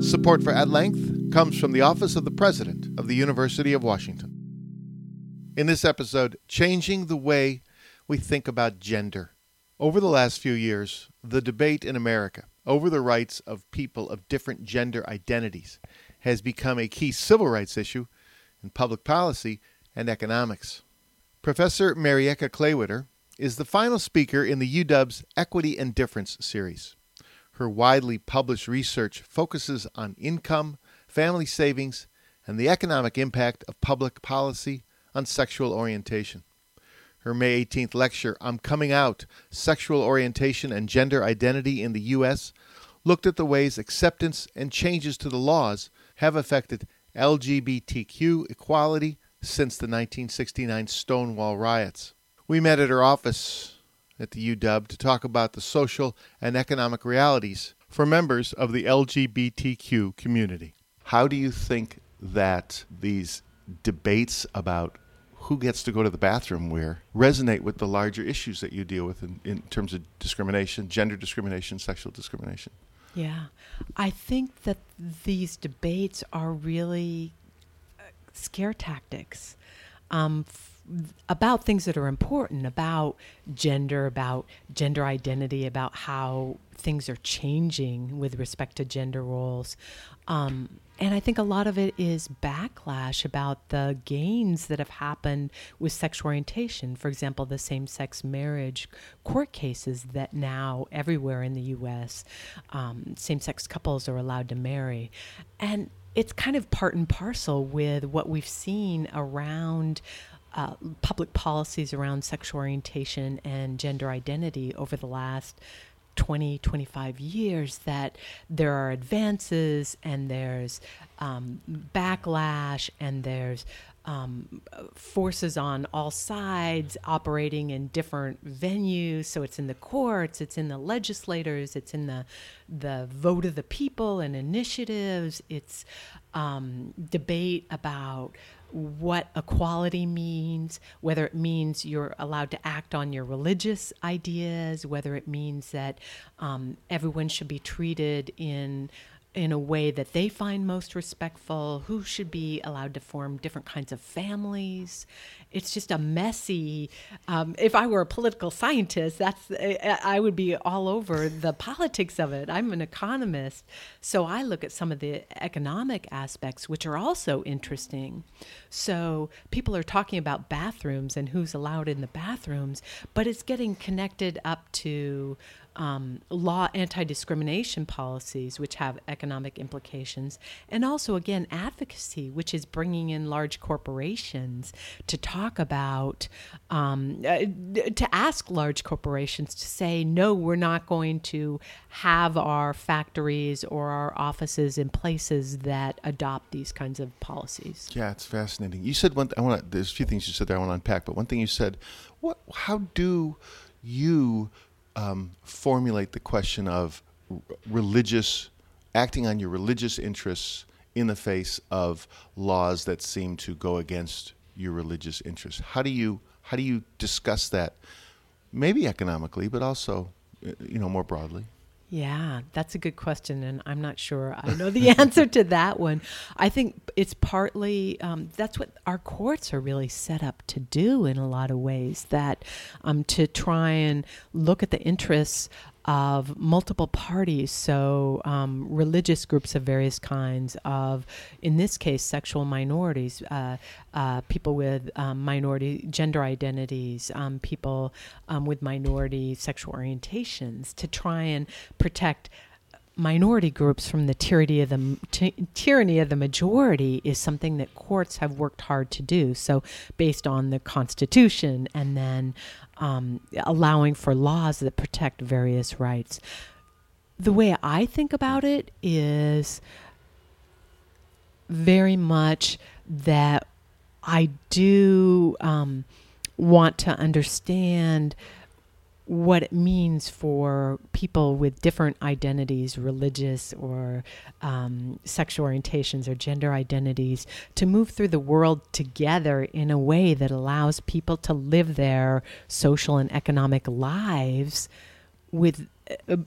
Support for At Length comes from the Office of the President of the University of Washington. In this episode, changing the way we think about gender. Over the last few years, the debate in America over the rights of people of different gender identities has become a key civil rights issue in public policy and economics. Professor Marieke Klawitter is the final speaker in the UW's Equity and Difference series. Her widely published research focuses on income, family savings, and the economic impact of public policy on sexual orientation. Her May 18th lecture, I'm Coming Out Sexual Orientation and Gender Identity in the U.S., looked at the ways acceptance and changes to the laws have affected LGBTQ equality since the 1969 Stonewall riots. We met at her office at the UW to talk about the social and economic realities for members of the LGBTQ community. How do you think that these debates about who gets to go to the bathroom where resonate with the larger issues that you deal with in, in terms of discrimination, gender discrimination, sexual discrimination? Yeah. I think that these debates are really uh, scare tactics. Um, about things that are important about gender, about gender identity, about how things are changing with respect to gender roles. Um, and I think a lot of it is backlash about the gains that have happened with sexual orientation. For example, the same sex marriage court cases that now everywhere in the US, um, same sex couples are allowed to marry. And it's kind of part and parcel with what we've seen around uh, public policies around sexual orientation and gender identity over the last 20, 25 years that there are advances and there's um, backlash and there's um, forces on all sides operating in different venues. So it's in the courts, it's in the legislators, it's in the the vote of the people and initiatives. It's um, debate about what equality means, whether it means you're allowed to act on your religious ideas, whether it means that um, everyone should be treated in in a way that they find most respectful, who should be allowed to form different kinds of families. It's just a messy. Um, if I were a political scientist, that's I would be all over the politics of it. I'm an economist, so I look at some of the economic aspects, which are also interesting. So people are talking about bathrooms and who's allowed in the bathrooms, but it's getting connected up to um, law anti discrimination policies, which have economic implications, and also, again, advocacy, which is bringing in large corporations to talk about, um, uh, to ask large corporations to say, no, we're not going to have our factories or our offices in places that adopt these kinds of policies. Yeah, it's fascinating. You said one. I want. to. There's a few things you said there I want to unpack, but one thing you said, what? How do you um, formulate the question of religious, acting on your religious interests in the face of laws that seem to go against your religious interests. How do you how do you discuss that? Maybe economically, but also, you know, more broadly. Yeah, that's a good question, and I'm not sure I know the answer to that one. I think it's partly um, that's what our courts are really set up to do in a lot of ways. That um, to try and look at the interests of multiple parties, so um, religious groups of various kinds, of in this case, sexual minorities, uh, uh, people with um, minority gender identities, um, people um, with minority sexual orientations, to try and protect minority groups from the tyranny of the ty- tyranny of the majority is something that courts have worked hard to do. So, based on the Constitution, and then um, allowing for laws that protect various rights. The way I think about it is very much that I do um, want to understand what it means for people with different identities, religious or um, sexual orientations or gender identities, to move through the world together in a way that allows people to live their social and economic lives with. Uh,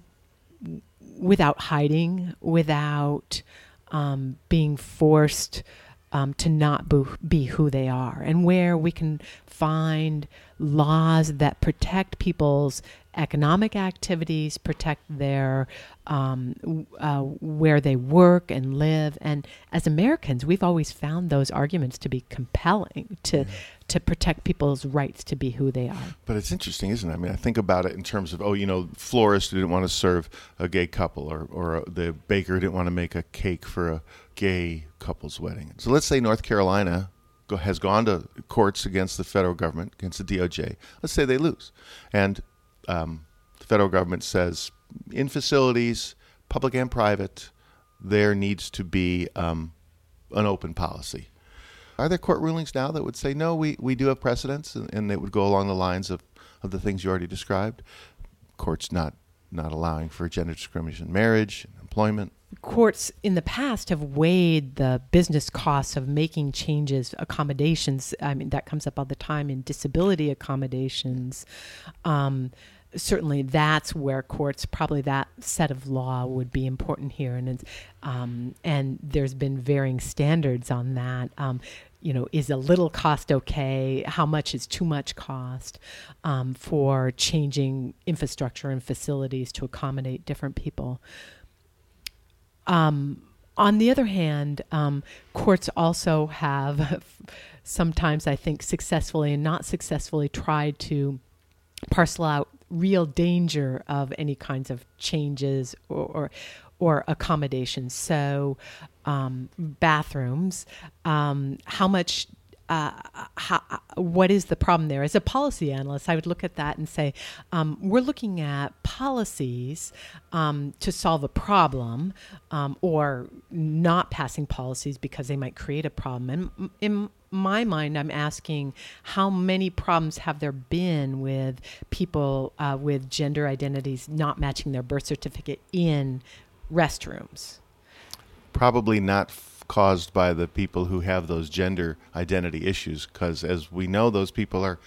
without hiding, without um, being forced um, to not be who they are, and where we can find laws that protect people's economic activities, protect their um, uh, where they work and live. And as Americans, we've always found those arguments to be compelling to yeah. to protect people's rights to be who they are. But it's interesting, isn't it? I mean, I think about it in terms of oh, you know, florist didn't want to serve a gay couple, or or the baker didn't want to make a cake for a gay couple's wedding. So let's say North Carolina has gone to courts against the federal government, against the DOJ. Let's say they lose, and um, the federal government says in facilities, public and private, there needs to be um, an open policy. Are there court rulings now that would say no? We, we do have precedents, and, and it would go along the lines of, of the things you already described. Courts not not allowing for gender discrimination in marriage and employment courts in the past have weighed the business costs of making changes, accommodations. I mean, that comes up all the time in disability accommodations. Um, certainly, that's where courts probably that set of law would be important here, and um, and there's been varying standards on that. Um, you know, is a little cost okay? How much is too much cost um, for changing infrastructure and facilities to accommodate different people? Um, on the other hand, um, courts also have sometimes, I think, successfully and not successfully tried to parcel out real danger of any kinds of changes or, or, or accommodations. So, um, bathrooms, um, how much uh, how, what is the problem there? As a policy analyst, I would look at that and say, um, we're looking at policies um, to solve a problem um, or not passing policies because they might create a problem. And in my mind, I'm asking how many problems have there been with people uh, with gender identities not matching their birth certificate in restrooms? Probably not caused by the people who have those gender identity issues because as we know those people are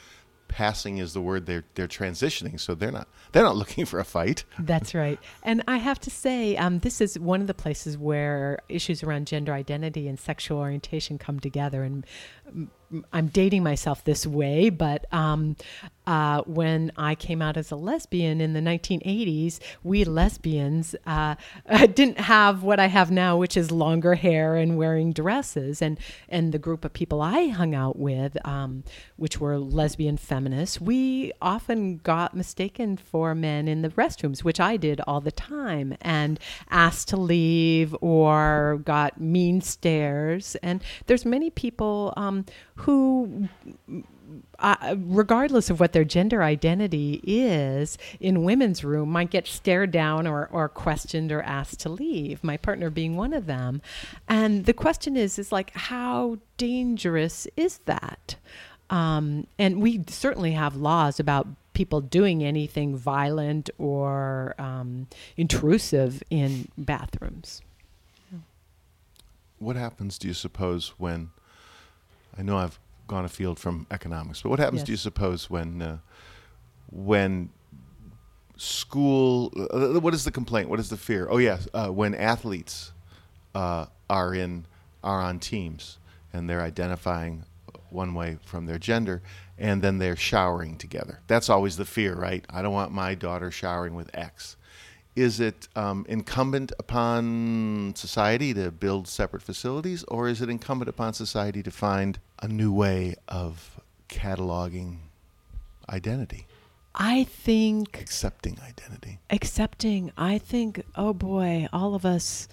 passing is the word they're they're transitioning so they're not they're not looking for a fight. That's right. And i have to say um, this is one of the places where issues around gender identity and sexual orientation come together and I'm dating myself this way, but um, uh, when I came out as a lesbian in the 1980s, we lesbians uh, didn't have what I have now, which is longer hair and wearing dresses. And and the group of people I hung out with, um, which were lesbian feminists, we often got mistaken for men in the restrooms, which I did all the time, and asked to leave or got mean stares. And there's many people. Um, who uh, regardless of what their gender identity is, in women's room might get stared down or, or questioned or asked to leave. My partner being one of them, and the question is, is like, how dangerous is that? Um, and we certainly have laws about people doing anything violent or um, intrusive in bathrooms. What happens, do you suppose, when I know I've gone afield from economics, but what happens, yes. do you suppose, when uh, when school? Uh, what is the complaint? What is the fear? Oh yes, uh, when athletes uh, are in are on teams and they're identifying one way from their gender, and then they're showering together. That's always the fear, right? I don't want my daughter showering with X is it um, incumbent upon society to build separate facilities, or is it incumbent upon society to find a new way of cataloging identity? I think accepting identity. Accepting. I think, oh boy, all of us,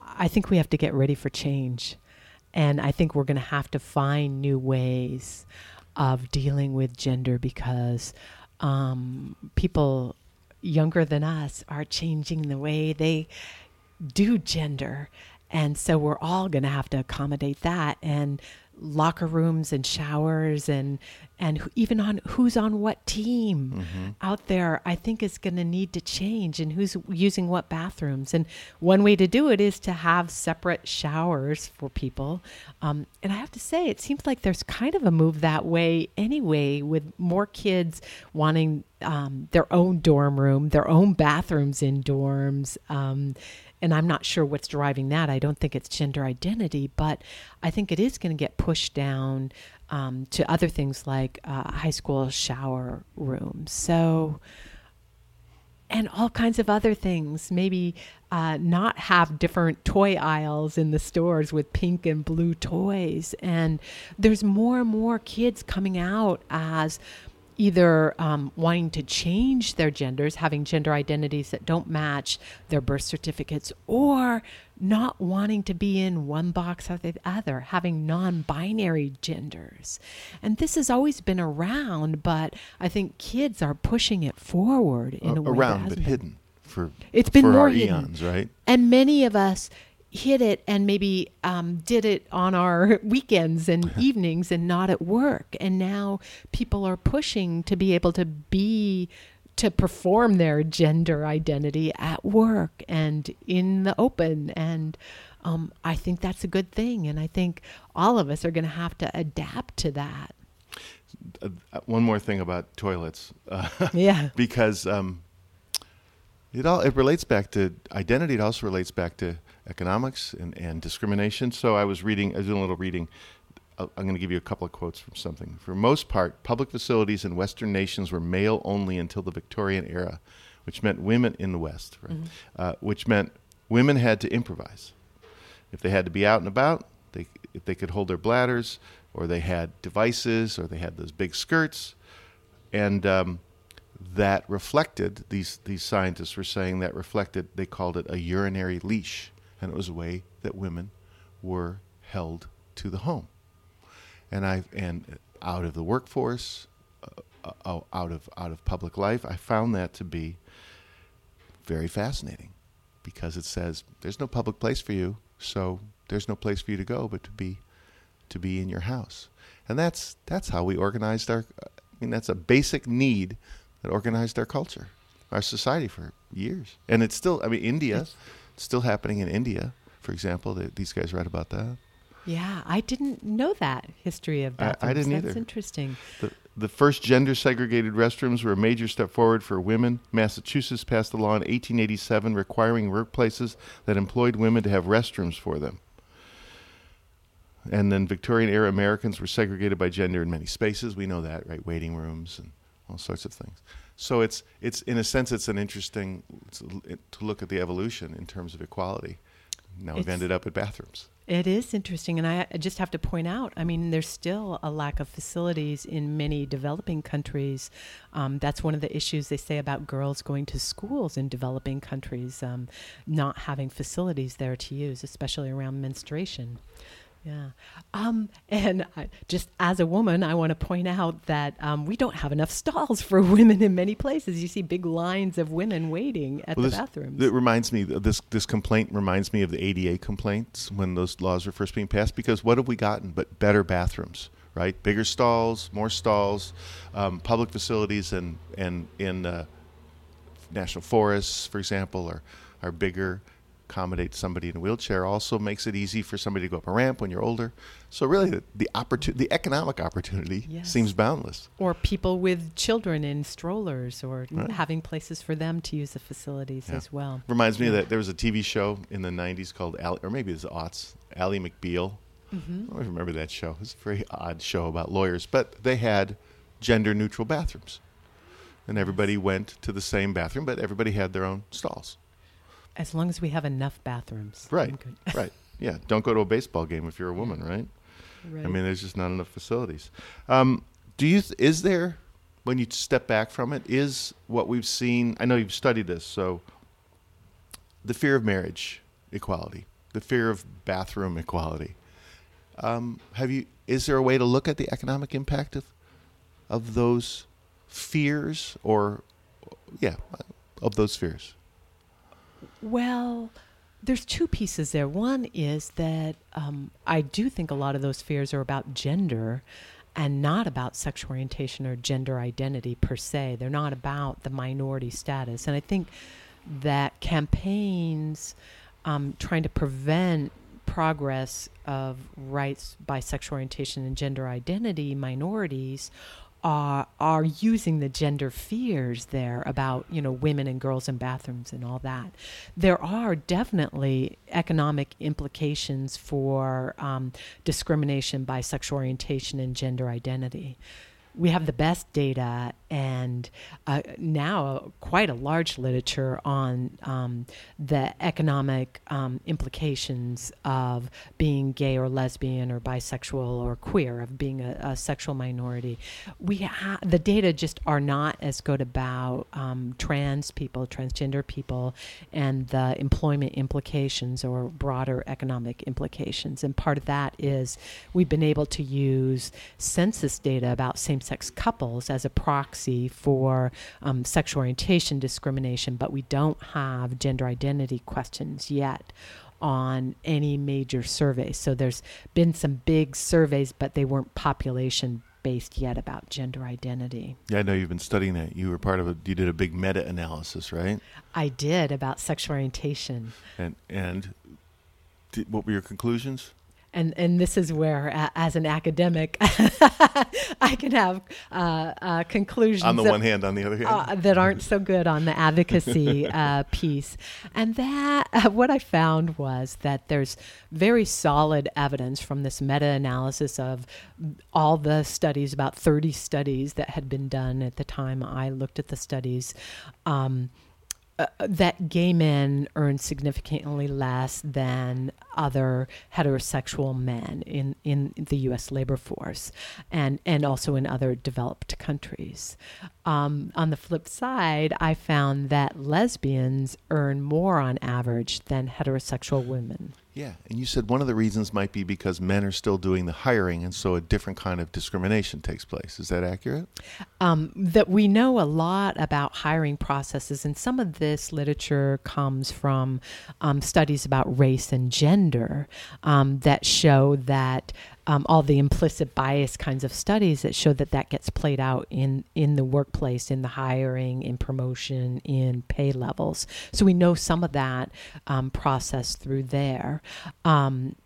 I think we have to get ready for change. And I think we're going to have to find new ways of dealing with gender because um, people younger than us are changing the way they do gender. And so we're all going to have to accommodate that. And locker rooms and showers and and even on who's on what team Mm-hmm. out there i think is going to need to change and who's using what bathrooms and one way to do it is to have separate showers for people um, and i have to say it seems like there's kind of a move that way anyway with more kids wanting um, their own dorm room their own bathrooms in dorms um, and I'm not sure what's driving that. I don't think it's gender identity, but I think it is going to get pushed down um, to other things like uh, high school shower rooms. So, and all kinds of other things. Maybe uh, not have different toy aisles in the stores with pink and blue toys. And there's more and more kids coming out as either um, wanting to change their genders, having gender identities that don't match their birth certificates, or not wanting to be in one box or the other, having non binary genders. And this has always been around, but I think kids are pushing it forward in a way. that around but been. hidden for It's been for more eons, right? And many of us hit it and maybe um, did it on our weekends and evenings and not at work. And now people are pushing to be able to be to perform their gender identity at work and in the open and um, I think that's a good thing and I think all of us are going to have to adapt to that. Uh, one more thing about toilets, uh, Yeah. because um, it all it relates back to identity. It also relates back to economics and, and discrimination. So I was reading, I was doing a little reading. I'm going to give you a couple of quotes from something. For most part, public facilities in Western nations were male only until the Victorian era, which meant women in the West, right? Uh, which meant women had to improvise. If they had to be out and about, they if they could hold their bladders, or they had devices, or they had those big skirts, and um, that reflected these these scientists were saying that reflected they called it a urinary leash, and it was a way that women were held to the home, and I and out of the workforce, uh, uh, out of out of public life, I found that to be very fascinating because it says there's no public place for you, so there's no place for you to go but to be to be in your house. And that's that's how we organized our I mean that's a basic need that organized our culture, our society for years. And it's still I mean India, it's still happening in India, for example, that these guys write about that. Yeah, I didn't know that history of I- I bathrooms. didn't That's either. interesting. The, the first gender segregated restrooms were a major step forward for women. Massachusetts passed a law in 1887 requiring workplaces that employed women to have restrooms for them. And then Victorian era Americans were segregated by gender in many spaces. We know that, right? Waiting rooms and all sorts of things. So it's it's in a sense it's an interesting it's it- to look at the evolution in terms of equality. Now we've ended up at bathrooms. It is interesting, and I I just have to point out. I mean, there's still a lack of facilities in many developing countries. Um, that's one of the issues they say about girls going to schools in developing countries, um, not having facilities there to use, especially around menstruation. Yeah. Um, and I, just as a woman, I want to point out that um, we don't have enough stalls for women in many places. You see big lines of women waiting at Well, the this, bathrooms. It reminds me this this complaint reminds me of the ADA complaints when those laws were first being passed. Because what have we gotten but better bathrooms, right? Bigger stalls, more stalls, um, public facilities, and and in uh, national forests, for example, are are bigger. Accommodate somebody in a wheelchair also makes it easy for somebody to go up a ramp when you're older. So really, the, the opportunity, the economic opportunity, Yes. seems boundless. or people with children in strollers or Right. having places for them to use the facilities Yeah. as well. Reminds me Yeah. that there was a TV show in the '90s called, or maybe it was aughts, Ally McBeal. Mm-hmm. I don't remember that show. It was a very odd show about lawyers, but they had gender-neutral bathrooms, and everybody went to the same bathroom, but everybody had their own stalls. As long as we have enough bathrooms. Right. Right? Yeah. Don't go to a baseball game if you're a woman, right? Right. I mean, there's just not enough facilities. Um, do you? Th- is there, when you step back from it, is what we've seen? I know you've studied this, so the fear of marriage equality, the fear of bathroom equality. Um, have you? Is there a way to look at the economic impact of of those fears, or yeah, of those fears? Well, There's two pieces there. One is that um, I do think a lot of those fears are about gender and not about sexual orientation or gender identity per se. They're not about the minority status. And I think that campaigns um, trying to prevent progress of rights by sexual orientation and gender identity minorities are are using the gender fears there about you know women and girls in bathrooms and all that. There are definitely economic implications for um, discrimination by sexual orientation and gender identity we have the best data and uh, now quite a large literature on um, the economic um, implications of being gay or lesbian or bisexual or queer, of being a, a sexual minority. We ha- the data just are not as good about um, trans people, transgender people, and the employment implications or broader economic implications. And part of that is we've been able to use census data about same sex couples as a proxy for um, sexual orientation discrimination, but we don't have gender identity questions yet on any major surveys. So there's been some big surveys, but they weren't population based yet about gender identity. Yeah, I know you've been studying that. You were part of a you did a big meta analysis, right? I did about sexual orientation. And and did, what were your conclusions? And and this is where, uh, as an academic, I can have uh, uh, conclusions on the that, one hand, on the other hand, uh, that aren't so good on the advocacy uh, piece. And that uh, what I found was that there's very solid evidence from this meta-analysis of all the studies, about 30 studies that had been done at the time I looked at the studies. Um, uh, that gay men earn significantly less than other heterosexual men in, in the U.S. labor force, and and also in other developed countries. Um, on the flip side, I found that lesbians earn more on average than heterosexual women. Yeah, and you said one of the reasons might be because men are still doing the hiring, and so a different kind of discrimination takes place. Is that accurate? Um, that we know a lot about hiring processes, and some of this literature comes from um, studies about race and gender um, that show that um, all the implicit bias kinds of studies that show that that gets played out in in the workplace, in the hiring, in promotion, in pay levels. So we know some of that um, process through there. Um,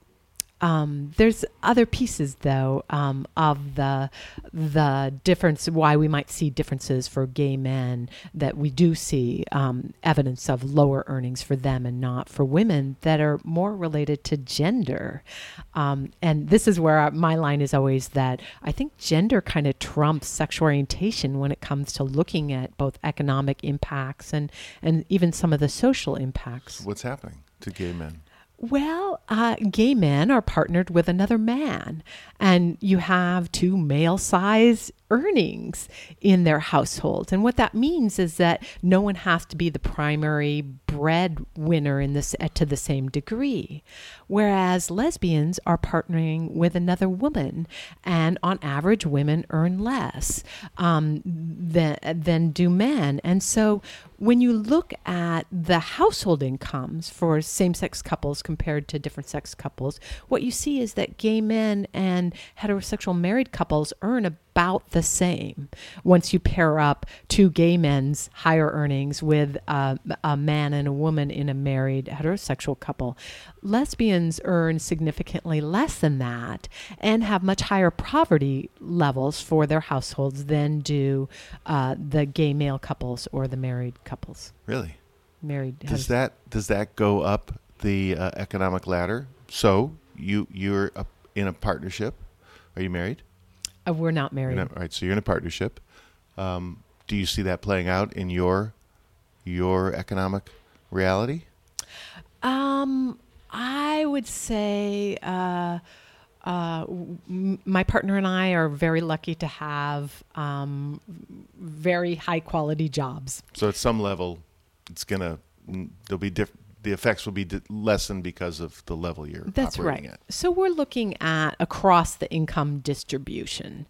um, there's other pieces though um, of the the difference why we might see differences for gay men that we do see um, evidence of lower earnings for them and not for women that are more related to gender. Um, and this is where my line is always that I think gender kind of trumps sexual orientation when it comes to looking at both economic impacts and and even some of the social impacts. What's happening to gay men well, uh, gay men are partnered with another man, and you have two male size earnings in their households. And what that means is that no one has to be the primary breadwinner in this uh, to the same degree. Whereas lesbians are partnering with another woman, and on average, women earn less um, than, than do men. And so when you look at the household incomes for same sex couples compared to different sex couples, what you see is that gay men and heterosexual married couples earn about the same once you pair up two gay men's higher earnings with uh, a man and a woman in a married heterosexual couple. Lesbians earn significantly less than that and have much higher poverty levels for their households than do uh, the gay male couples or the married couples. Really? Married. Does that does that go up the uh, economic ladder? So you you're in a partnership. Are you married? Uh, we're not married. Not, all right, so you're in a partnership. Um, do you see that playing out in your your economic reality? Um, I would say uh, uh, m- my partner and I are very lucky to have um, very high quality jobs. So at some level, it's gonna there'll be different the effects will be lessened because of the level you're That's right. At. So we're looking at across the income distribution.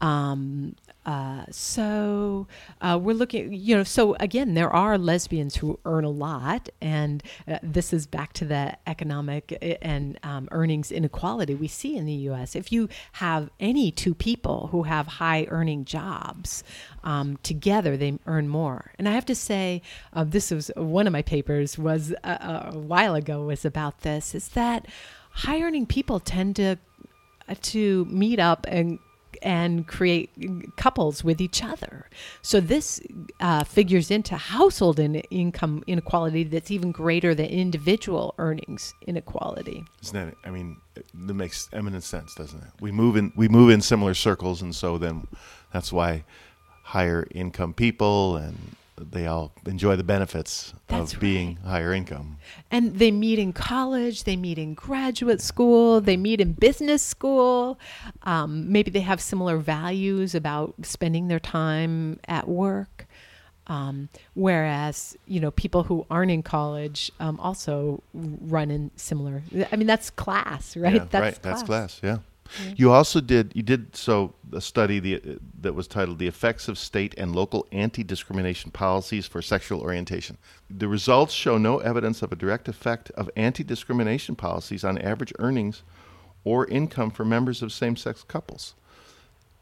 Um, Uh, so uh, we're looking, you know, so again, there are lesbians who earn a lot, and uh, this is back to the economic uh, and um, earnings inequality we see in the U.S. If you have any two people who have high earning jobs um, together, they earn more. And I have to say, uh, this was one of my papers was uh, a while ago was about this. Is that high earning people tend to to meet up and and create couples with each other. So this uh, figures into household in income inequality that's even greater than individual earnings inequality. Isn't that? I mean, that makes eminent sense, doesn't it? We move in we move in similar circles, and so then that's why higher income people and they all enjoy the benefits That's of being right. higher income. And they meet in college, they meet in graduate school, they meet in business school. Um, maybe they have similar values about spending their time at work. Um, whereas, you know, people who aren't in college um, also run in similar. I mean, that's class, right? Yeah, right. That's class. Yeah. Yeah. You also did you did so a study the, that was titled "The Effects of State and Local Anti-Discrimination Policies for Sexual Orientation." The results show no evidence of a direct effect of anti-discrimination policies on average earnings or income for members of same-sex couples.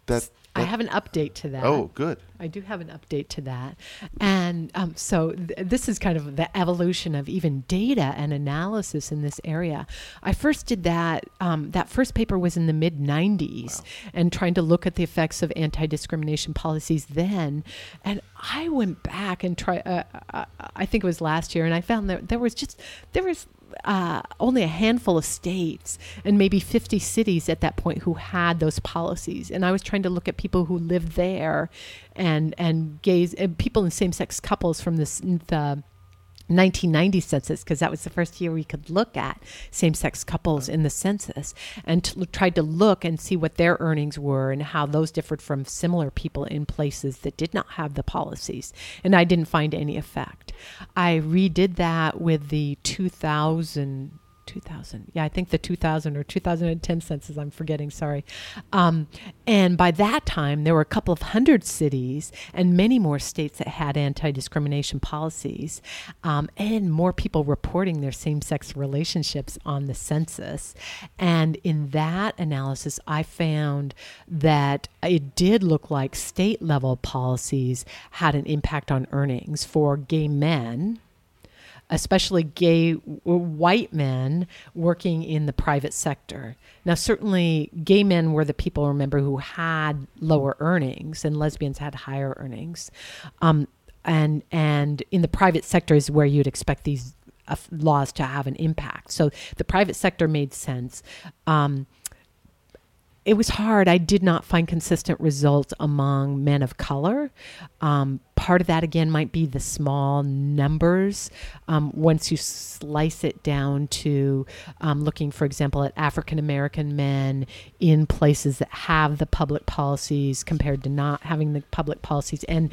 That, I have an update to that. oh good I do have an update to that. And um, so th- this is kind of the evolution of even data and analysis in this area. I first did that, um, that first paper was in the mid 90s and trying to look at the effects of anti discrimination policies then. And I went back and tried, uh, uh, I think it was last year, and I found that there was just, there was uh, only a handful of states and maybe 50 cities at that point who had those policies. And I was trying to look at people who lived there and and gays and people in same-sex couples from this the 1990 census because that was the first year we could look at same-sex couples in the census and t- tried to look and see what their earnings were and how those differed from similar people in places that did not have the policies. And i didn't find any effect. I redid that with the 2000 2000 yeah i think the 2000 or 2010 census i'm forgetting sorry. Um, and by that time there were a couple of hundred cities and many more states that had anti-discrimination policies um, and more people reporting their same-sex relationships on the census. And in that analysis i found that it did look like state level policies had an impact on earnings for gay men especially gay white men working in the private sector. Now, certainly, gay men were the people, remember, who had lower earnings, and lesbians had higher earnings. Um, and and in the private sector is where you'd expect these uh, laws to have an impact. So the private sector made sense. Um, it was hard. I did not find consistent results among men of color. Um, part of that, again, might be the small numbers. Um, once you slice it down to um, looking, for example, at African American men in places that have the public policies compared to not having the public policies, and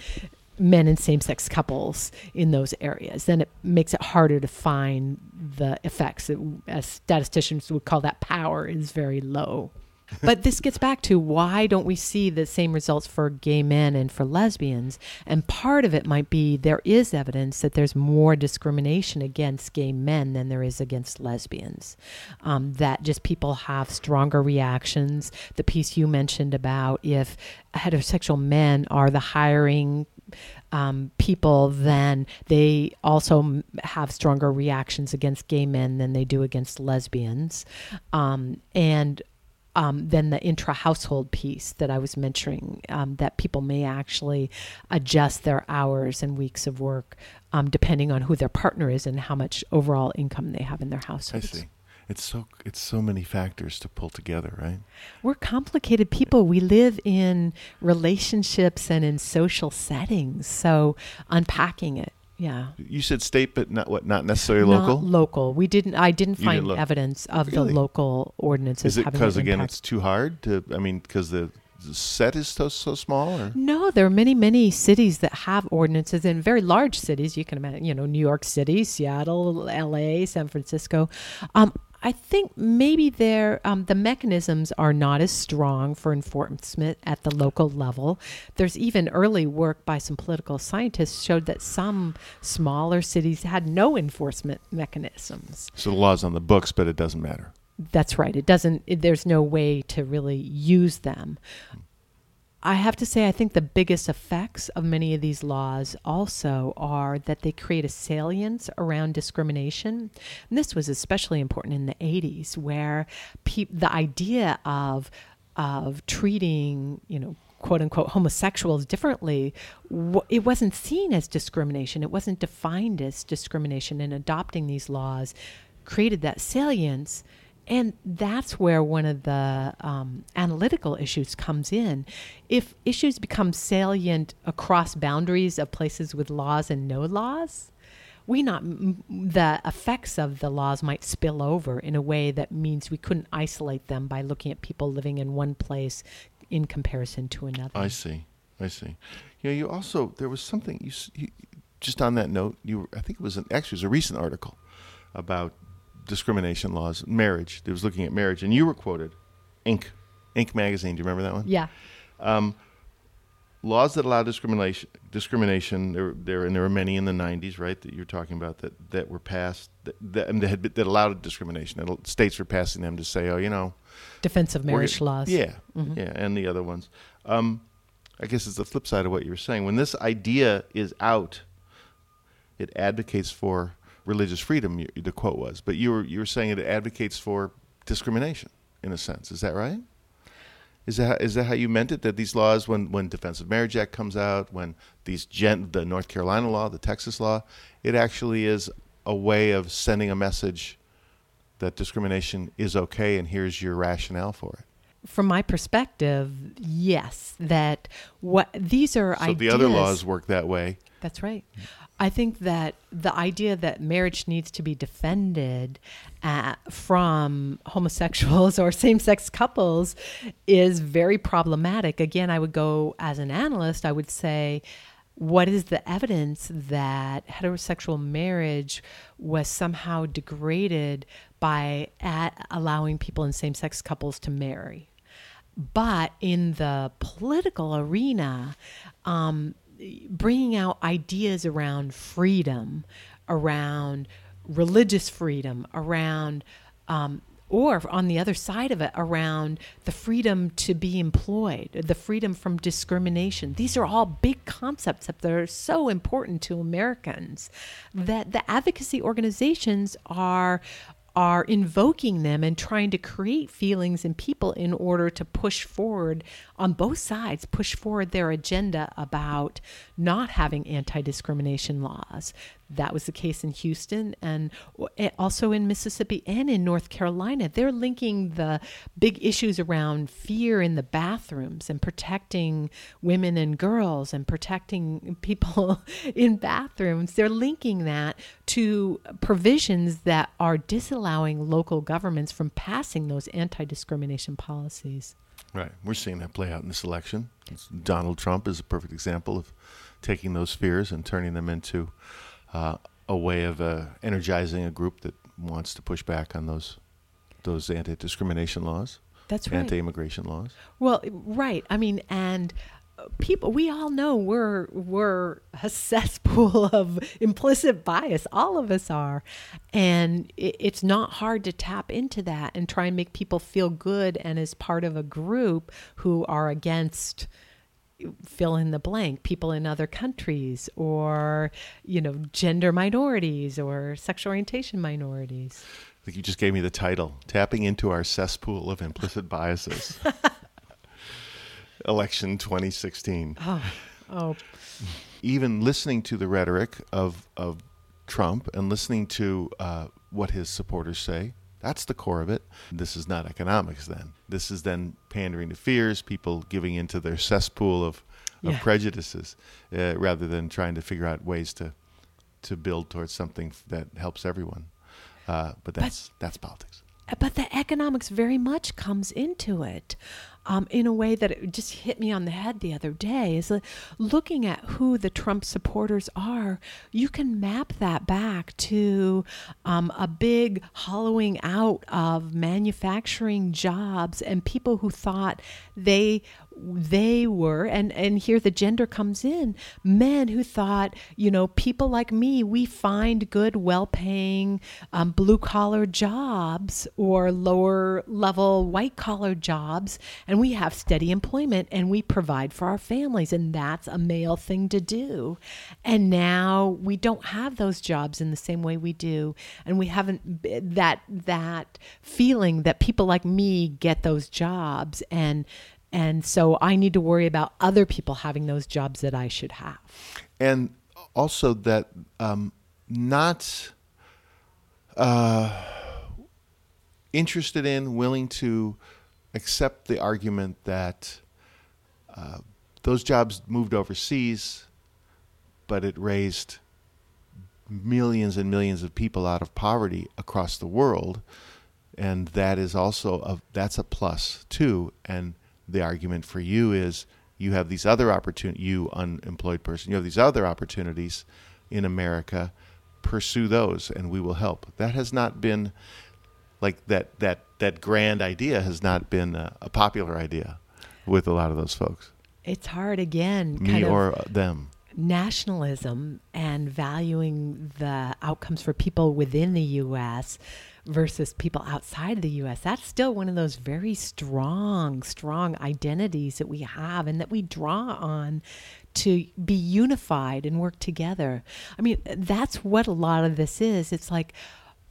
men in same sex couples in those areas, then it makes it harder to find the effects. It, as statisticians would call that power is very low. But this gets back to why don't we see the same results for gay men and for lesbians? And part of it might be there is evidence that there's more discrimination against gay men than there is against lesbians. Um, that just people have stronger reactions. The piece you mentioned about if heterosexual men are the hiring um, people, then they also have stronger reactions against gay men than they do against lesbians. Um, and um, then the intra household piece that I was mentioning, um, that people may actually adjust their hours and weeks of work um, depending on who their partner is and how much overall income they have in their household. I see. It's so it's so many factors to pull together, right? We're complicated people. We live in relationships and in social settings. So unpacking it, yeah. You said state, but not what? Not necessarily Not local. local. We didn't. I didn't find didn't evidence of Really? the local ordinances. Is it because again impact. it's too hard to? I mean, because the, the set is so so small, or No, there are many, many cities that have ordinances in very large cities. You can imagine, you know, New York City, Seattle, L.A., San Francisco. Um, I think maybe there um, the mechanisms are not as strong for enforcement at the local level. There's even early work by some political scientists showed that some smaller cities had no enforcement mechanisms. So the law's on the books, but it doesn't matter. That's right. It doesn't. It, there's no way to really use them. I have to say, I think the biggest effects of many of these laws also are that they create a salience around discrimination. And this was especially important in the 80s, where pe- the idea of of treating, you know, quote unquote homosexuals differently, it wasn't seen as discrimination. It wasn't defined as discrimination. And adopting these laws created that salience and that's where one of the um, analytical issues comes in. If issues become salient across boundaries of places with laws and no laws, we not the effects of the laws might spill over in a way that means we couldn't isolate them by looking at people living in one place in comparison to another. I see. I see. Know, you also there was something you, you just on that note. You I think it was an actually it was a recent article about discrimination laws, marriage. It was looking at marriage, and you were quoted, Inc. Inc. magazine. Do you remember that one? Yeah. Um, laws that allow discrimination. Discrimination. There, there, and there were many in the '90s, right? That you're talking about that that were passed that that, that had that allowed discrimination. That states were passing them to say, oh, you know, defensive marriage laws. Yeah, mm-hmm. yeah, and the other ones. Um, I guess it's the flip side of what you were saying. When this idea is out, it advocates for religious freedom. The quote was, but you were you were saying it advocates for discrimination in a sense. Is that right? Is that is that how you meant it? That these laws, when when Defense of Marriage Act comes out, when these gen, the North Carolina law, the Texas law, it actually is a way of sending a message that discrimination is okay, and here's your rationale for it from my perspective, yes, that what these are so ideas. the other laws work that way. That's right. I think that the idea that marriage needs to be defended uh, from homosexuals or same sex couples is very problematic. Again, I would go as an analyst, I would say, what is the evidence that heterosexual marriage was somehow degraded by allowing people in same sex couples to marry? But in the political arena, um, bringing out ideas around freedom, around religious freedom, around, um, or on the other side of it, around the freedom to be employed, the freedom from discrimination. These are all big concepts that are so important to Americans that the advocacy organizations are are invoking them and trying to create feelings in people in order to push forward on both sides, push forward their agenda about not having anti discrimination laws, that was the case in Houston and eh, also in Mississippi and in North Carolina. They're linking the big issues around fear in the bathrooms and protecting women and girls and protecting people in bathrooms. They're linking that to provisions that are disallowing local governments from passing those anti discrimination policies. Right. We're seeing that play out in this election. Donald Trump is a perfect example of taking those fears and turning them into uh, a way of uh, energizing a group that wants to push back on those those anti-discrimination laws. That's right. Anti-immigration laws. Well, right. I mean, and people we all know we're we're a cesspool of implicit bias. All of us are. And it, it's not hard to tap into that and try and make people feel good and as part of a group who are against fill in the blank people in other countries or you know gender minorities or sexual orientation minorities. I think you just gave me the title tapping into our cesspool of implicit biases election 2016 oh oh even listening to the rhetoric of of trump and listening to uh, what his supporters say that's the core of it. This is not economics then. This is then pandering to fears, people giving into their cesspool of, of yeah. prejudices uh, rather than trying to figure out ways to to build towards something that helps everyone. Uh, but that's but, that's politics. But the economics very much comes into it. Um, in a way that it just hit me on the head the other day. Is like looking at who the Trump supporters are, you can map that back to um, a big hollowing out of manufacturing jobs and people who thought they they were and and here the gender comes in. Men who thought you know people like me we find good well-paying um, blue-collar jobs or lower level white-collar jobs and we have steady employment and we provide for our families and that's a male thing to do. And now we don't have those jobs in the same way we do and we haven't that that feeling that people like me get those jobs and and so I need to worry about other people having those jobs that I should have. And also that um, not uh, interested in, willing to accept the argument that uh, those jobs moved overseas, but it raised millions and millions of people out of poverty across the world, and that is also a that's a plus too. And the argument for you is you have these other opportunities, you unemployed person, you have these other opportunities in America. Pursue those, and we will help. That has not been like that. That that grand idea has not been a, a popular idea with a lot of those folks. It's hard again. Me or them nationalism and valuing the outcomes for people within the U.S. versus people outside the U.S. That's still one of those very strong, strong identities that we have and that we draw on to be unified and work together. I mean, that's what a lot of this is. It's like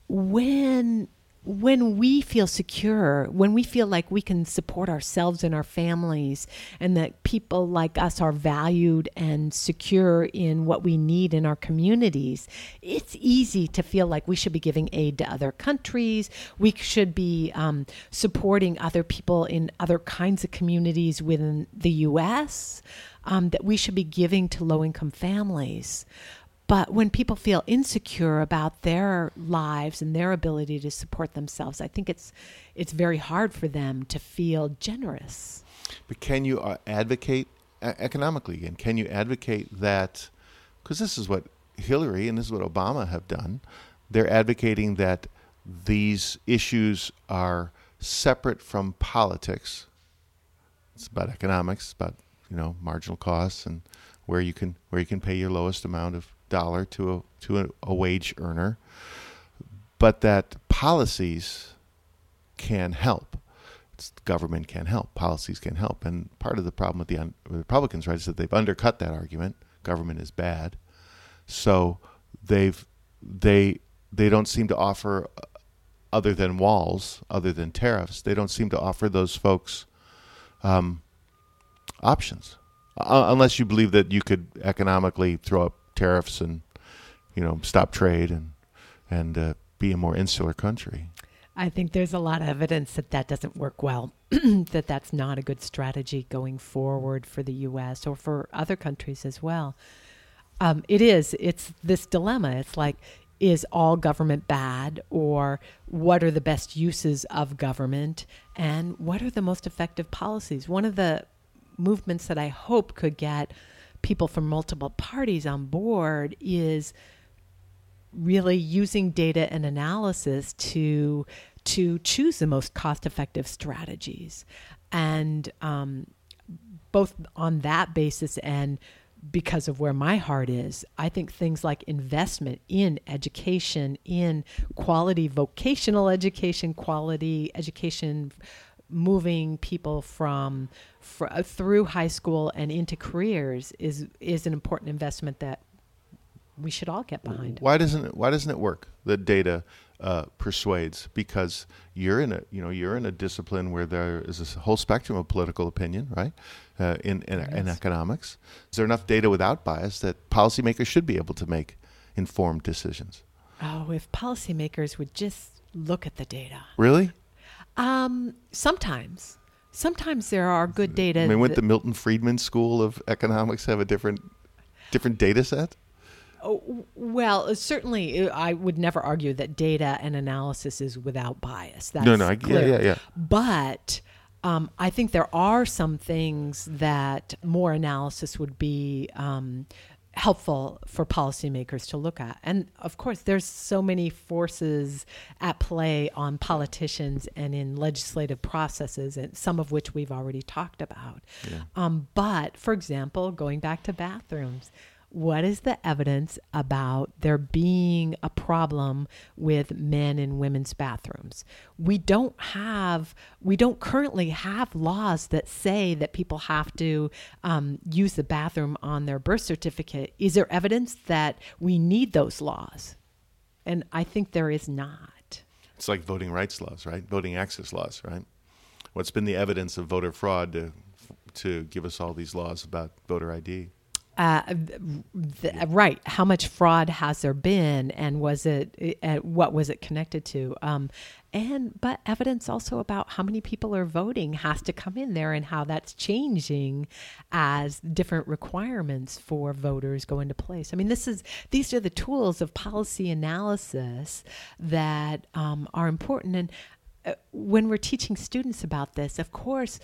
when when we feel secure, when we feel like we can support ourselves and our families, and that people like us are valued and secure in what we need in our communities, it's easy to feel like we should be giving aid to other countries. We should be um, supporting other people in other kinds of communities within the U.S. Um, that we should be giving to low income families. But when people feel insecure about their lives and their ability to support themselves, I think it's it's very hard for them to feel generous. But can you uh, advocate economically, and can you advocate that? Because this is what Hillary and this is what Obama have done. They're advocating that these issues are separate from politics. It's about economics, about you know marginal costs and where you can where you can pay your lowest amount of dollar to a to a, a wage earner, but that policies can help. It's, government can help. Policies can help. And part of the problem with the, un- with Republicans, right, is that they've undercut that argument. Government is bad, so they've they they don't seem to offer uh, other than walls, other than tariffs. They don't seem to offer those folks um, options, uh, unless you believe that you could economically throw up tariffs and you know stop trade and and uh, be a more insular country. I think there's a lot of evidence that that doesn't work well. that that's not a good strategy going forward for the U.S. or for other countries as well. Um, it is. It's this dilemma. It's like, is all government bad, or what are the best uses of government, and what are the most effective policies? One of the movements that I hope could get people from multiple parties on board is really using data and analysis to to choose the most cost effective strategies. And um, both on that basis and because of where my heart is, I think things like investment in education, in quality vocational education, quality education moving people from fr- uh, through high school and into careers is is an important investment that we should all get behind. Why doesn't it, why doesn't it work? The data uh, persuades because you're in a you know you're in a discipline where there is a whole spectrum of political opinion, right? Uh, in in, yes. in economics, is there enough data without bias that policymakers should be able to make informed decisions? Oh, if policymakers would just look at the data. Really? Um, sometimes. Sometimes there are good data. I mean, went the Milton Friedman School of Economics have a different different data set? Oh, well, uh, certainly, uh, I would never argue that data and analysis is without bias. That's no, no, clear. yeah, yeah, yeah. But um, I think there are some things that more analysis would be um, helpful for policymakers to look at. And of course, there's so many forces at play on politicians and in legislative processes, and some of which we've already talked about. Yeah. Um, but for example, going back to bathrooms, what is the evidence about there being a problem with men and women's bathrooms? We don't have, we don't currently have laws that say that people have to um, use the bathroom on their birth certificate. Is there evidence that we need those laws? And I think there is not. It's like voting rights laws, right? Voting access laws, right? What's been the evidence of voter fraud to to give us all these laws about voter ID? Uh, right. How much fraud has there been, and was it? Uh, what was it connected to? Um, and but evidence also about how many people are voting has to come in there, and how that's changing as different requirements for voters go into place. I mean, this is these are the tools of policy analysis that um, are important, and uh, when we're teaching students about this, of course,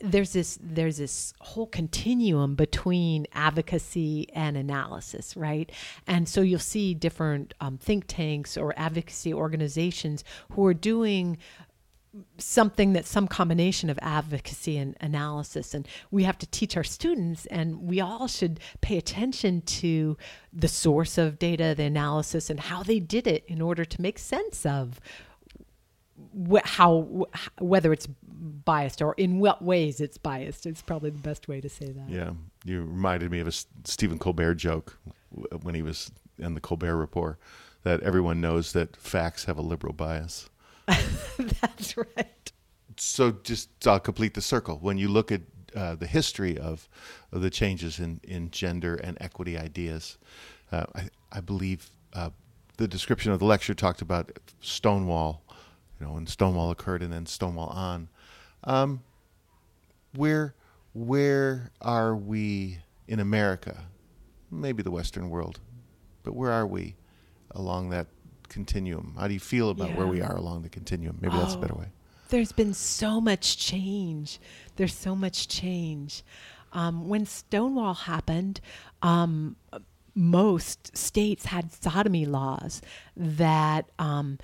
there's this there's this whole continuum between advocacy and analysis right? And so you'll see different um, think tanks or advocacy organizations who are doing something that's some combination of advocacy and analysis. And we have to teach our students and we all should pay attention to the source of data the analysis and how they did it in order to make sense of wh- how whether it's biased or in what ways it's biased. It's probably the best way to say that. Yeah, you reminded me of a Stephen Colbert joke when he was in the Colbert Report that everyone knows that facts have a liberal bias. That's right. So just I'll complete the circle. When you look at uh, the history of, of, the changes in, in gender and equity ideas, uh, I, I, believe uh, the description of the lecture talked about Stonewall, you know, when Stonewall occurred and then Stonewall on. Um, where where are we in America? Maybe the Western world, but where are we along that continuum? How do you feel about yeah. where we are along the continuum? Maybe oh, that's a better oh, way. There's been so much change. There's so much change. Um, when Stonewall happened, um, most states had sodomy laws that um,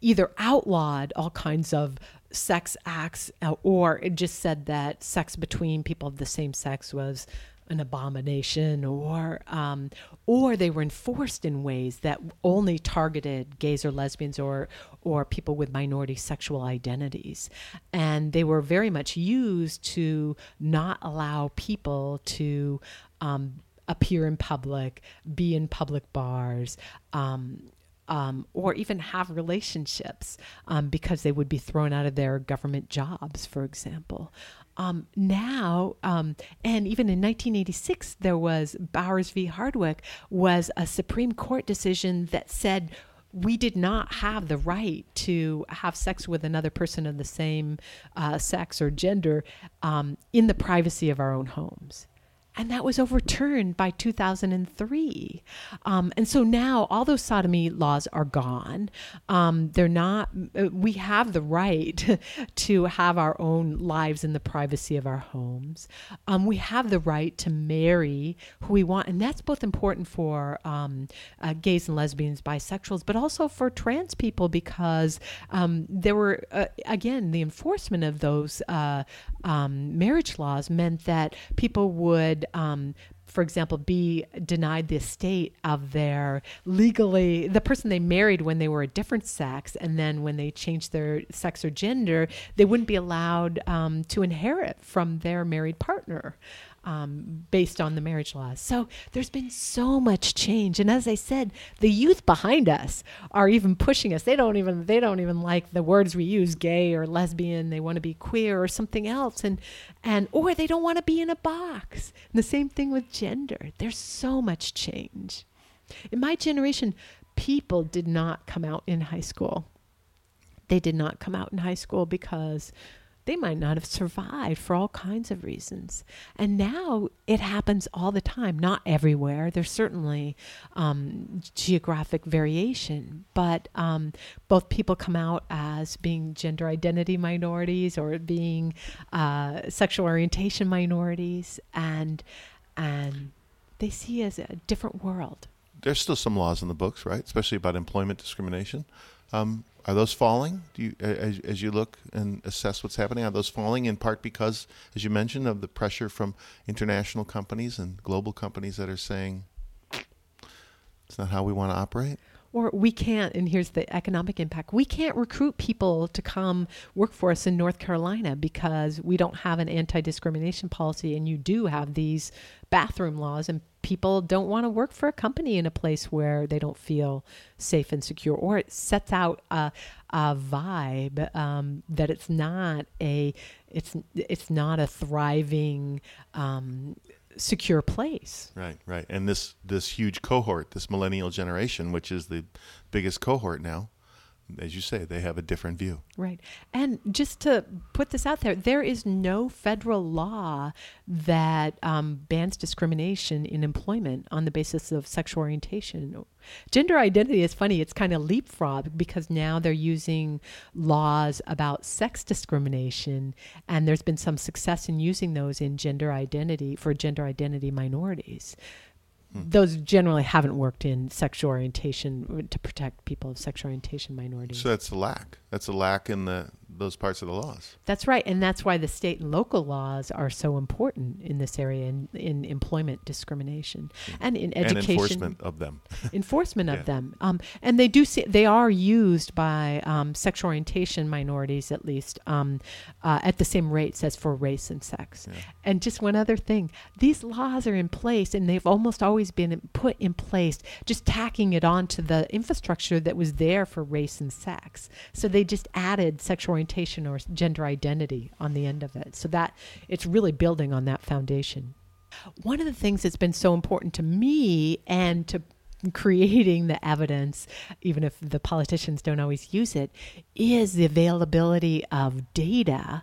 either outlawed all kinds of sex acts uh, or it just said that sex between people of the same sex was an abomination or um, or they were enforced in ways that only targeted gays or lesbians or or people with minority sexual identities. And they were very much used to not allow people to um, appear in public be in public bars um, um, or even have relationships um, because they would be thrown out of their government jobs, for example. Um, now, um, and even in 1986, there was Bowers v. Hardwick was a Supreme Court decision that said we did not have the right to have sex with another person of the same uh, sex or gender um, in the privacy of our own homes and that was overturned by 2003. Um, and so now all those sodomy laws are gone. Um, they're not, uh, we have the right to have our own lives in the privacy of our homes. Um, we have the right to marry who we want. And that's both important for um, uh, gays and lesbians, bisexuals, but also for trans people because um, there were, uh, again, the enforcement of those uh, um, marriage laws meant that people would, um, for example, be denied the estate of their legally the person they married when they were a different sex, and then when they changed their sex or gender, they wouldn't be allowed um, to inherit from their married partner um, based on the marriage laws. So there's been so much change, and as I said, the youth behind us are even pushing us. They don't even they don't even like the words we use, gay or lesbian. They want to be queer or something else, and and or they don't want to be in a box. And the same thing with gender. There's so much change. In my generation, people did not come out in high school. They did not come out in high school because they might not have survived for all kinds of reasons. And now it happens all the time, not everywhere. There's certainly um, geographic variation, but um, both people come out as being gender identity minorities or being uh, sexual orientation minorities, and and they see as a different world. There's still some laws in the books, right? Especially about employment discrimination. Um, are those falling? Do you, as, as you look and assess what's happening, are those falling in part because, as you mentioned, of the pressure from international companies and global companies that are saying it's not how we want to operate? or we can't and here's the economic impact we can't recruit people to come work for us in north carolina because we don't have an anti-discrimination policy and you do have these bathroom laws and people don't want to work for a company in a place where they don't feel safe and secure or it sets out a, a vibe um, that it's not a it's it's not a thriving um, secure place. Right, right. And this this huge cohort, this millennial generation, which is the biggest cohort now, as you say, they have a different view. Right. And just to put this out there, there is no federal law that um, bans discrimination in employment on the basis of sexual orientation. Gender identity is funny. It's kind of leapfrog because now they're using laws about sex discrimination, and there's been some success in using those in gender identity for gender identity minorities. Those generally haven't worked in sexual orientation to protect people of sexual orientation minorities. So that's a lack. That's a lack in the those parts of the laws. That's right, and that's why the state and local laws are so important in this area in, in employment discrimination mm. and in education and enforcement of them. enforcement yeah. of them, um, and they do see they are used by um, sexual orientation minorities at least um, uh, at the same rates as for race and sex. Yeah. And just one other thing, these laws are in place, and they've almost always been put in place, just tacking it onto the infrastructure that was there for race and sex. So they just added sexual orientation or gender identity on the end of it. So that it's really building on that foundation. One of the things that's been so important to me and to creating the evidence, even if the politicians don't always use it, is the availability of data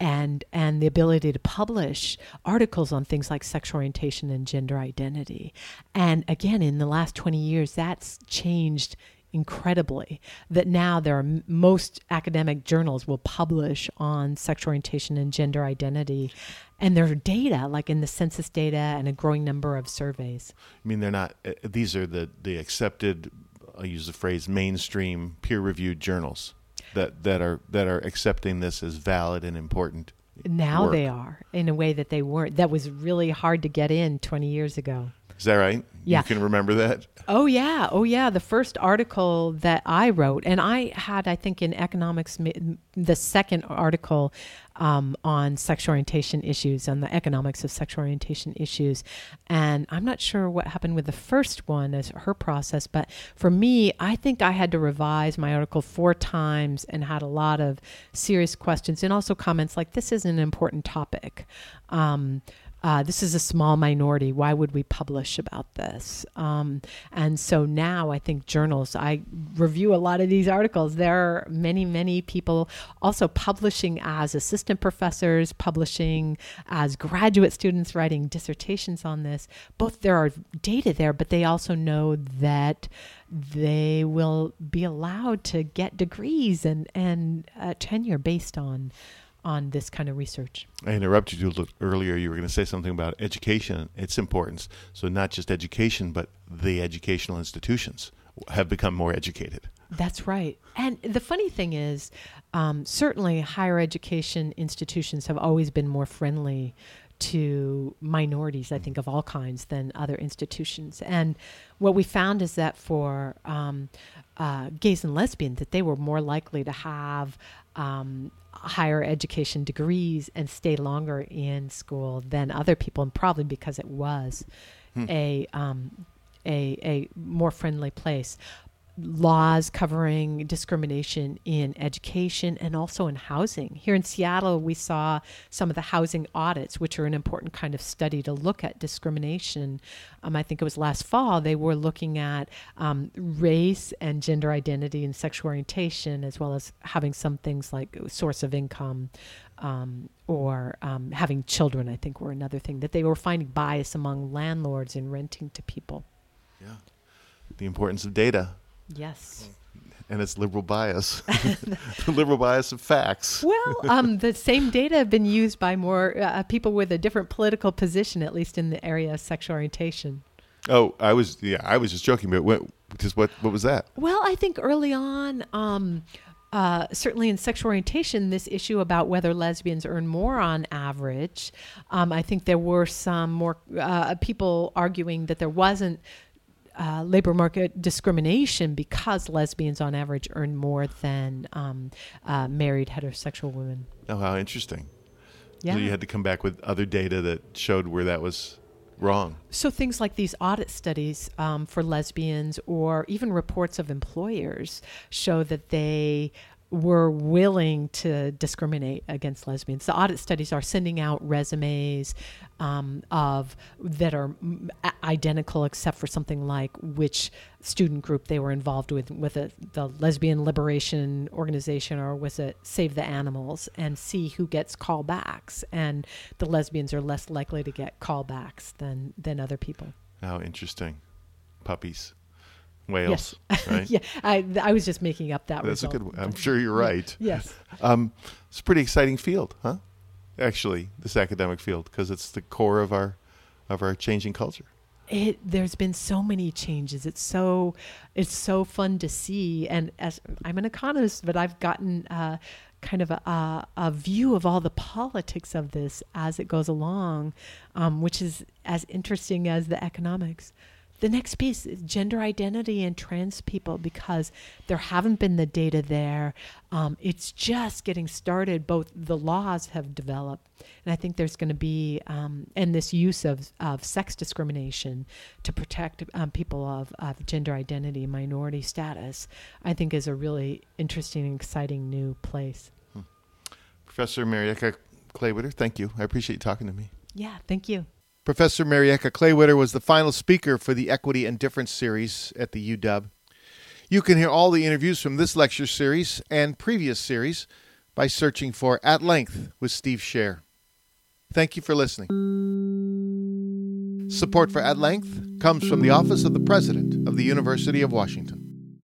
and and the ability to publish articles on things like sexual orientation and gender identity. And again, in the last 20 years, that's changed incredibly that now there are most academic journals will publish on sexual orientation and gender identity. And there are data like in the census data and a growing number of surveys. I mean they're not uh, these are the the accepted i'll use the phrase mainstream peer reviewed journals that that are that are accepting this as valid and important now work. they are in a way that they weren't. That was really hard to get in 20 years ago is that right? Yeah. You can remember that? Oh, yeah. Oh, yeah. The first article that I wrote, and I had, I think, in economics, the second article um, on sexual orientation issues, on the economics of sexual orientation issues. And I'm not sure what happened with the first one as her process, but for me, I think I had to revise my article four times and had a lot of serious questions and also comments like, this is an important topic. Um, uh, this is a small minority. Why would we publish about this? Um, and so now I think journals, I review a lot of these articles. There are many, many people also publishing as assistant professors, publishing as graduate students, writing dissertations on this. Both there are data there, but they also know that they will be allowed to get degrees and, and uh, tenure based on on this kind of research. I interrupted you earlier. You were going to say something about education, its importance. So, not just education, but the educational institutions have become more educated. That's right. And the funny thing is, um, certainly higher education institutions have always been more friendly to minorities, I think, of all kinds than other institutions. And what we found is that for um, uh, gays and lesbians, that they were more likely to have um, higher education degrees and stay longer in school than other people, and probably because it was hmm. a um, a a more friendly place. Laws covering discrimination in education and also in housing. Here in Seattle, we saw some of the housing audits, which are an important kind of study to look at discrimination. Um, I think it was last fall, they were looking at um, race and gender identity and sexual orientation, as well as having some things like source of income. Um, or um, having children, I think, were another thing that they were finding bias among landlords in renting to people. Yeah. The importance of data Yes. and its liberal bias, the liberal bias of facts. Well, um, the same data have been used by more uh, people with a different political position, at least in the area of sexual orientation. Oh, I was yeah, I was just joking, but what just what what was that? Well, I think early on, um, uh, certainly in sexual orientation, this issue about whether lesbians earn more on average, um, I think there were some more uh, people arguing that there wasn't uh, labor market discrimination because lesbians on average earn more than um, uh, married heterosexual women. Oh, how interesting. Yeah. So you had to come back with other data that showed where that was wrong. So things like these audit studies um, for lesbians, or even reports of employers, show that they were willing to discriminate against lesbians. The audit studies are sending out resumes um, of that are identical, except for something like which student group they were involved with, with a, the Lesbian Liberation Organization or was it Save the Animals, and see who gets callbacks. And the lesbians are less likely to get callbacks than than other people. How interesting. Puppies. Whales. Yes. Right? yeah, I, I was just making up that. That's a good one. I'm sure you're right. Yes. Um, it's a pretty exciting field, huh? Actually, this academic field because it's the core of our of our changing culture. it there's been so many changes it's so it's so fun to see and as i'm an economist but i've gotten uh, kind of a, a, a view of all the politics of this as it goes along um, which is as interesting as the economics the next piece is gender identity and trans people because there haven't been the data there. Um, it's just getting started. Both the laws have developed, and I think there's going to be um, and this use of, of sex discrimination to protect um, people of, of gender identity, minority status. I think is a really interesting and exciting new place. Professor Marieka Klawitter, thank you. I appreciate you talking to me. Yeah, thank you. Professor Marieka Klawitter was the final speaker for the Equity and Difference series at the UW. You can hear all the interviews from this lecture series and previous series by searching for At Length with Steve Scher. Thank you for listening. Support for At Length comes from the Office of the President of the University of Washington.